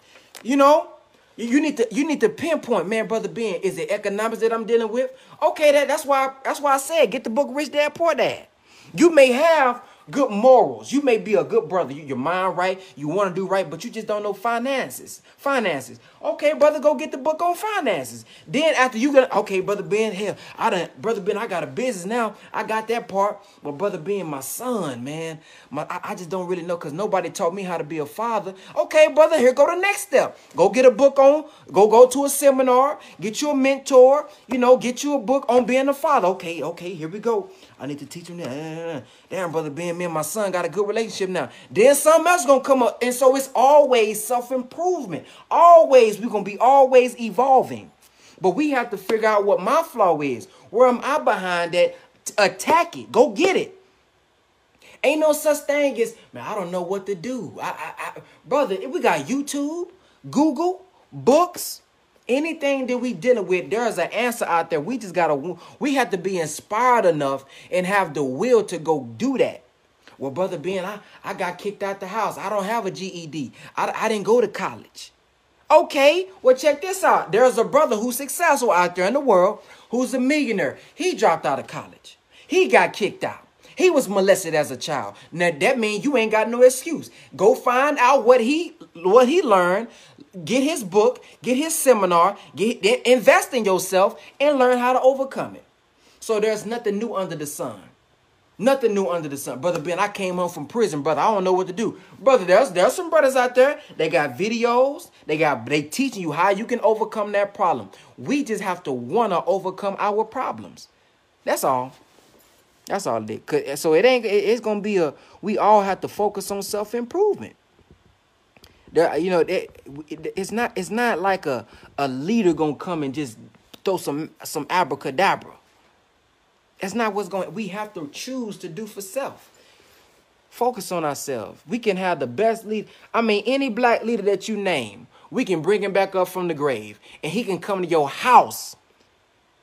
You know? You need to you need to pinpoint, man, brother Ben. Is it economics that I'm dealing with? Okay, that, that's why that's why I said get the book Rich Dad Poor Dad. You may have good morals. You may be a good brother. You, your mind right. You want to do right, but you just don't know finances. Finances. Okay, brother, go get the book on finances. Then after you get, okay, brother Ben, hell, I done, brother Ben, I got a business now. I got that part. But brother Ben, my son, man, my, I, I just don't really know because nobody taught me how to be a father. Okay, brother, here go the next step. Go get a book on, go go to a seminar, get you a mentor, you know, get you a book on being a father. Okay, okay, here we go. I need to teach him that. Damn, brother Ben, me and my son got a good relationship now. Then something else gonna come up. And so it's always self-improvement. Always, we're gonna be always evolving. But we have to figure out what my flaw is. Where am I behind that? Attack it. Go get it. Ain't no such thing as, man, I don't know what to do. I, I, I, brother, if we got YouTube, Google, books, anything that we dealing with, there's an answer out there. We just gotta, we have to be inspired enough and have the will to go do that. Well, brother Ben, I, I got kicked out the house. I don't have a GED. I, I didn't go to college. Okay, well, check this out. There's a brother who's successful out there in the world who's a millionaire. He dropped out of college. He got kicked out. He was molested as a child. Now that means you ain't got no excuse. Go find out what he what he learned. Get his book, get his seminar, get invest in yourself and learn how to overcome it. So there's nothing new under the sun. Nothing new under the sun. Brother Ben, I came home from prison, brother. I don't know what to do. Brother, there's there's some brothers out there. They got videos. They got they teaching you how you can overcome that problem. We just have to want to overcome our problems. That's all. That's all it is. So it ain't. It's gonna be a. We all have to focus on self improvement. There, you know, it, it's not. It's not like a a leader gonna come and just throw some some abracadabra. That's not what's going. We have to choose to do for self. Focus on ourselves. We can have the best lead. I mean, any black leader that you name, we can bring him back up from the grave, and he can come to your house.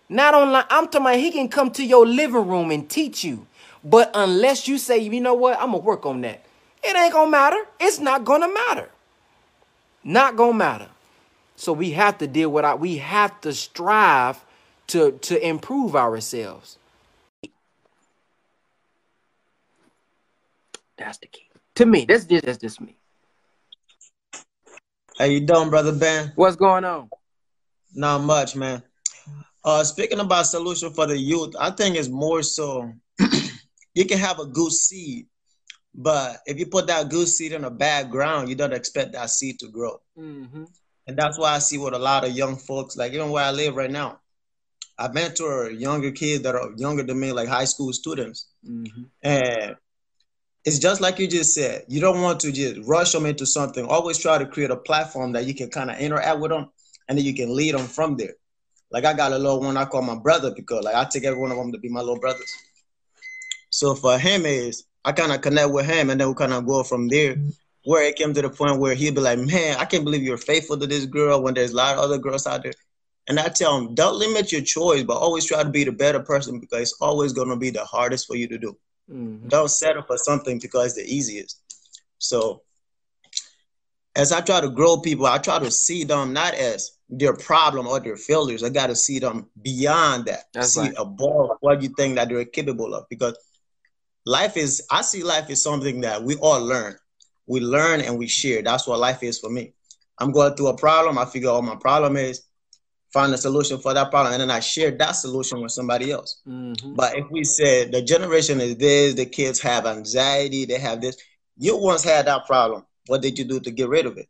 Not online. I'm talking about he can come to your living room and teach you. But unless you say, you know what, I'm gonna work on that, it ain't gonna matter. It's not gonna matter. Not gonna matter. So we have to deal with our. We have to strive to to improve ourselves. That's the key. To me, that's just that's just me. How you doing, brother Ben? What's going on? Not much, man. Uh, speaking about solution for the youth, I think it's more so you can have a good seed, but if you put that good seed in a bad ground, you don't expect that seed to grow. Mm-hmm. And that's why I see what a lot of young folks, like even where I live right now, I mentor younger kids that are younger than me, like high school students. Mm-hmm. And it's just like you just said. You don't want to just rush them into something. Always try to create a platform that you can kind of interact with them, and then you can lead them from there. Like I got a little one I call my brother because like I take every one of them to be my little brothers. So for him is I kind of connect with him, and then we kind of go from there. Where it came to the point where he'd be like, "Man, I can't believe you're faithful to this girl when there's a lot of other girls out there." And I tell him, don't limit your choice, but always try to be the better person because it's always going to be the hardest for you to do. Mm-hmm. Don't settle for something because it's the easiest. So as I try to grow people, I try to see them not as their problem or their failures. I got to see them beyond that. That's see right. above what you think that they're capable of. Because life is, I see life is something that we all learn. We learn and we share. That's what life is for me. I'm going through a problem. I figure out what my problem is, find a solution for that problem, and then I share that solution with somebody else. Mm-hmm. But if we said the generation is this, the kids have anxiety, they have this, you once had that problem. What did you do to get rid of it?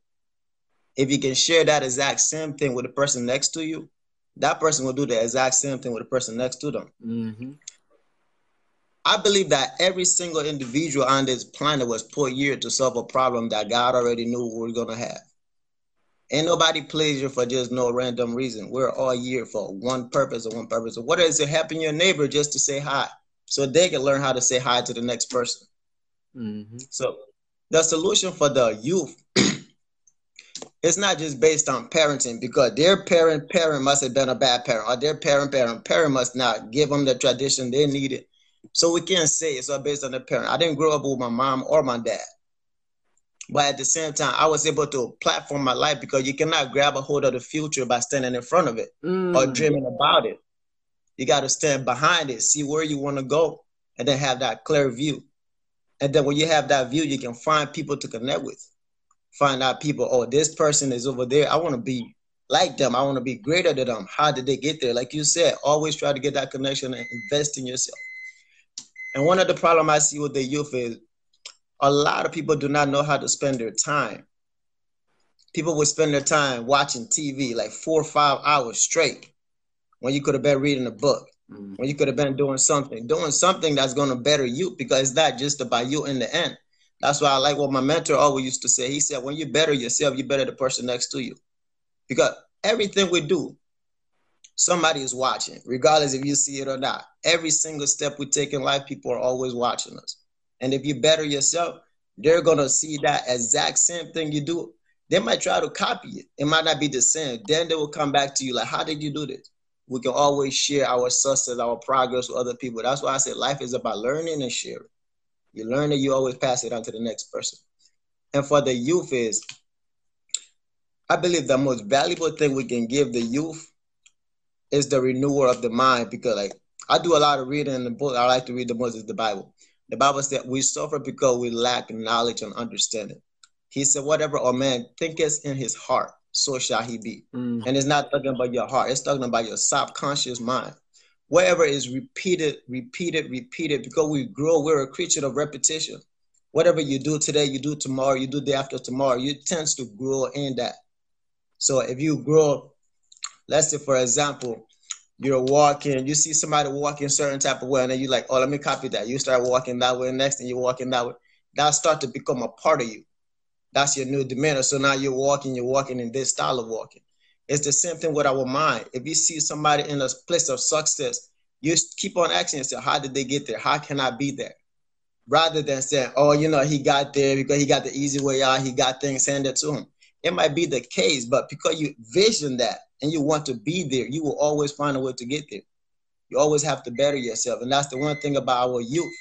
If you can share that exact same thing with the person next to you, that person will do the exact same thing with the person next to them. Mm-hmm. I believe that every single individual on this planet was put here to solve a problem that God already knew we were gonna have. Ain't nobody plays you for just no random reason. We're all here for one purpose or one purpose. What is it helping your neighbor just to say hi? So they can learn how to say hi to the next person. Mm-hmm. So the solution for the youth it's not just based on parenting because their parent parent must have been a bad parent or their parent parent parent must not give them the tradition they needed. So we can't say it's all based on the parent. I didn't grow up with my mom or my dad. But at the same time, I was able to platform my life because you cannot grab a hold of the future by standing in front of it or Mm. dreaming about it. You got to stand behind it, see where you want to go, and then have that clear view. And then when you have that view, you can find people to connect with. Find out people, oh, this person is over there. I want to be like them. I want to be greater than them. How did they get there? Like you said, always try to get that connection and invest in yourself. And one of the problem I see with the youth is a lot of people do not know how to spend their time. People would spend their time watching TV like four or five hours straight when you could have been reading a book, Mm. when you could have been doing something, doing something that's going to better you because it's not just about you in the end. That's why I like what my mentor always used to say. He said, when you better yourself, you better the person next to you. Because everything we do, somebody is watching, regardless if you see it or not. Every single step we take in life, people are always watching us. And if you better yourself, they're gonna see that exact same thing you do. They might try to copy it. It might not be the same. Then they will come back to you like, how did you do this? We can always share our success, our progress with other people. That's why I said life is about learning and sharing. You learn it, you always pass it on to the next person. And for the youth is, I believe the most valuable thing we can give the youth is the renewal of the mind because like I do a lot of reading in the book. I like to read the most is the Bible. The Bible said we suffer because we lack knowledge and understanding. He said, Whatever a man thinketh in his heart, so shall he be. Mm. And it's not talking about your heart, it's talking about your subconscious mind. Whatever is repeated, repeated, repeated, because we grow, we're a creature of repetition. Whatever you do today, you do tomorrow, you do the day after tomorrow, you tends to grow in that. So if you grow, let's say for example, you're walking, you see somebody walking certain type of way, and then you're like, oh, let me copy that. You start walking that way, next thing you're walking that way. That start to become a part of you. That's your new demeanor. So now you're walking, you're walking in this style of walking. It's the same thing with our mind. If you see somebody in a place of success, You keep on asking yourself, how did they get there? How can I be there? Rather than saying, oh, you know, he got there because he got the easy way out, he got things handed to him. It might be the case, but because you vision that and you want to be there, you will always find a way to get there. You always have to better yourself. And that's the one thing about our youth.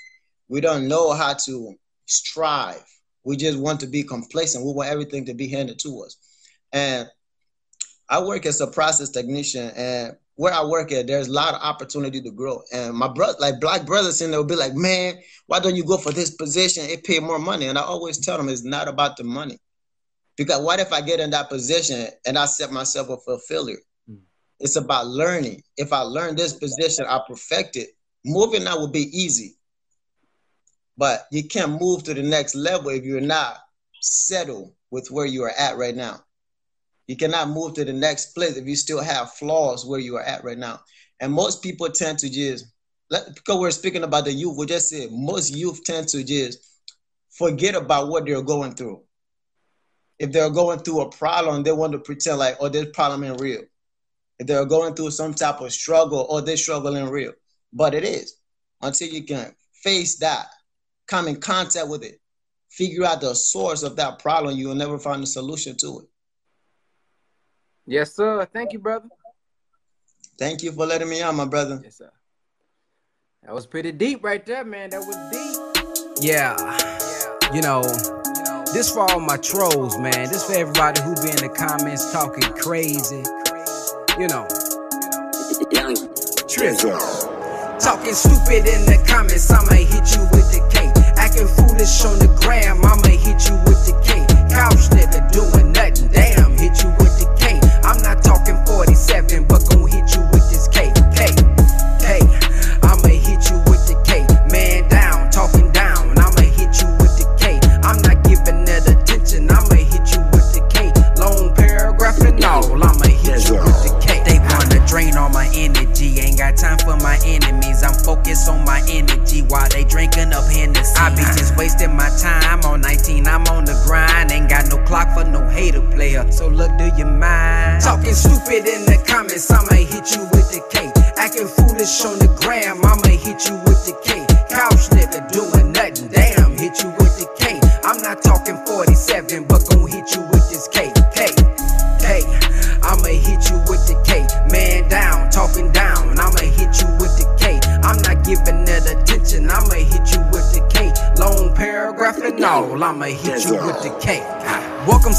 We don't know how to strive. We just want to be complacent. We want everything to be handed to us. And I work as a process technician, and where I work at, there's a lot of opportunity to grow. And my brother, like black brothers in there, will be like, "Man, why don't you go for this position? It pay more money." And I always tell them it's not about the money, because what if I get in that position and I set myself up for failure? Mm. It's about learning. If I learn this position, I perfect it. Moving out will be easy, but you can't move to the next level if you're not settled with where you are at right now. You cannot move to the next place if you still have flaws where you are at right now. And most people tend to just, because we're speaking about the youth, we just said most youth tend to just forget about what they're going through. If they're going through a problem, they want to pretend like, oh, this problem ain't real. If they're going through some type of struggle, or oh, this struggle ain't real. But it is. Until you can face that, come in contact with it, figure out the source of that problem, you will never find a solution to it. Yes, sir. Thank you, brother. Thank you for letting me on, my brother. Yes, sir. That was pretty deep right there, man. That was deep. Yeah. Yeah. You know, this for all my trolls, man. This for everybody who be in the comments talking crazy. You know. Young Trizzle. Talking stupid in the comments, I'ma hit you with the K. Acting foolish on the gram, I'ma hit you with the K. Couch nigga doing nothing, damn, hit you with the K. I'm not talking 47, but gon'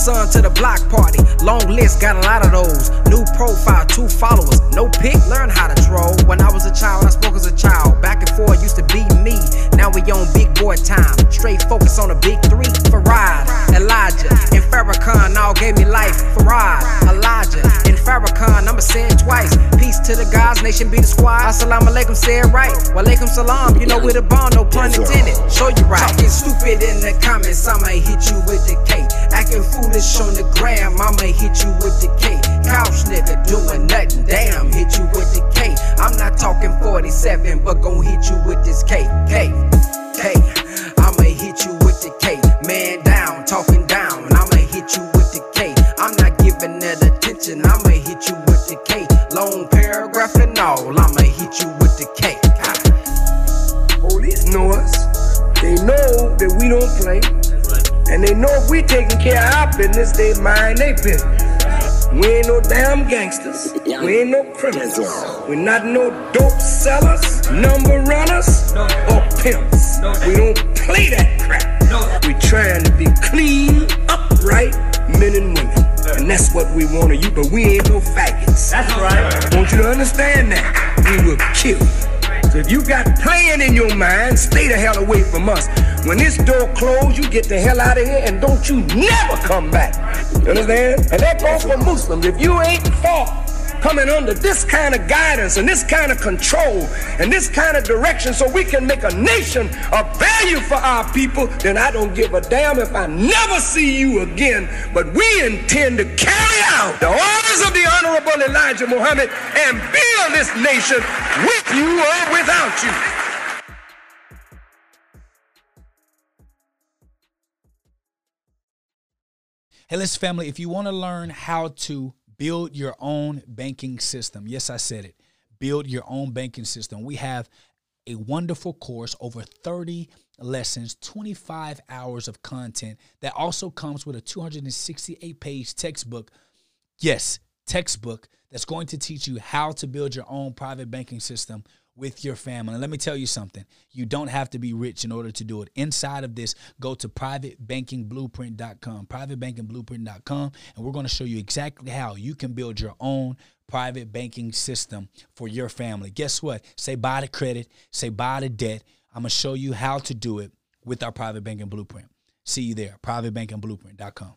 son, to the block party. Long list, got a lot of those. New profile, two followers. No pick, learn how to troll. When I was a child, I spoke as a child. Back and forth used to be me. Now we on big boy time. Straight focus on the big three. Fard, Elijah, and Farrakhan all gave me life. Fard, Elijah, and Farrakhan, I'ma say it twice. Peace to the guys, nation be the squad. Assalamu alaikum, say it right. Walaikum salam, you know we the bomb, no pun intended. Show you right. Talking stupid in the comments, I'ma hit you with the K. Acting foolish on the gram, I'ma hit you with the K. Couch nigga doing nothing, damn, hit you with the K. I'm not talking 47, but gon' hit you with this K. K. business, they mind their business. We ain't no damn gangsters. We ain't no criminals. we not no dope sellers, number runners, or pimps. We don't play that crap. We trying to be clean, upright men and women. And that's what we want of you, but we ain't no faggots. That's right. I want you to understand that. We will kill if you got playing in your mind, stay the hell away from us. When this door closed, you get the hell out of here and don't you never come back. You understand? And that goes for Muslims. If you ain't fought coming under this kind of guidance and this kind of control and this kind of direction so we can make a nation of value for our people, then I don't give a damn if I never see you again. But we intend to carry out the orders of the Honorable Elijah Muhammad and build this nation with you or without you. Hey, listen, family, if you want to learn how to build your own banking system, yes, I said it build your own banking system. We have a wonderful course, over 30 lessons, 25 hours of content that also comes with a 268 page textbook. Yes, textbook that's going to teach you how to build your own private banking system with your family. And let me tell you something you don't have to be rich in order to do it. Inside of this, go to privatebankingblueprint.com, privatebankingblueprint.com, and we're going to show you exactly how you can build your own private banking system for your family. Guess what? Say bye to credit, say bye to debt. I'm going to show you how to do it with our private banking blueprint. See you there, privatebankingblueprint.com.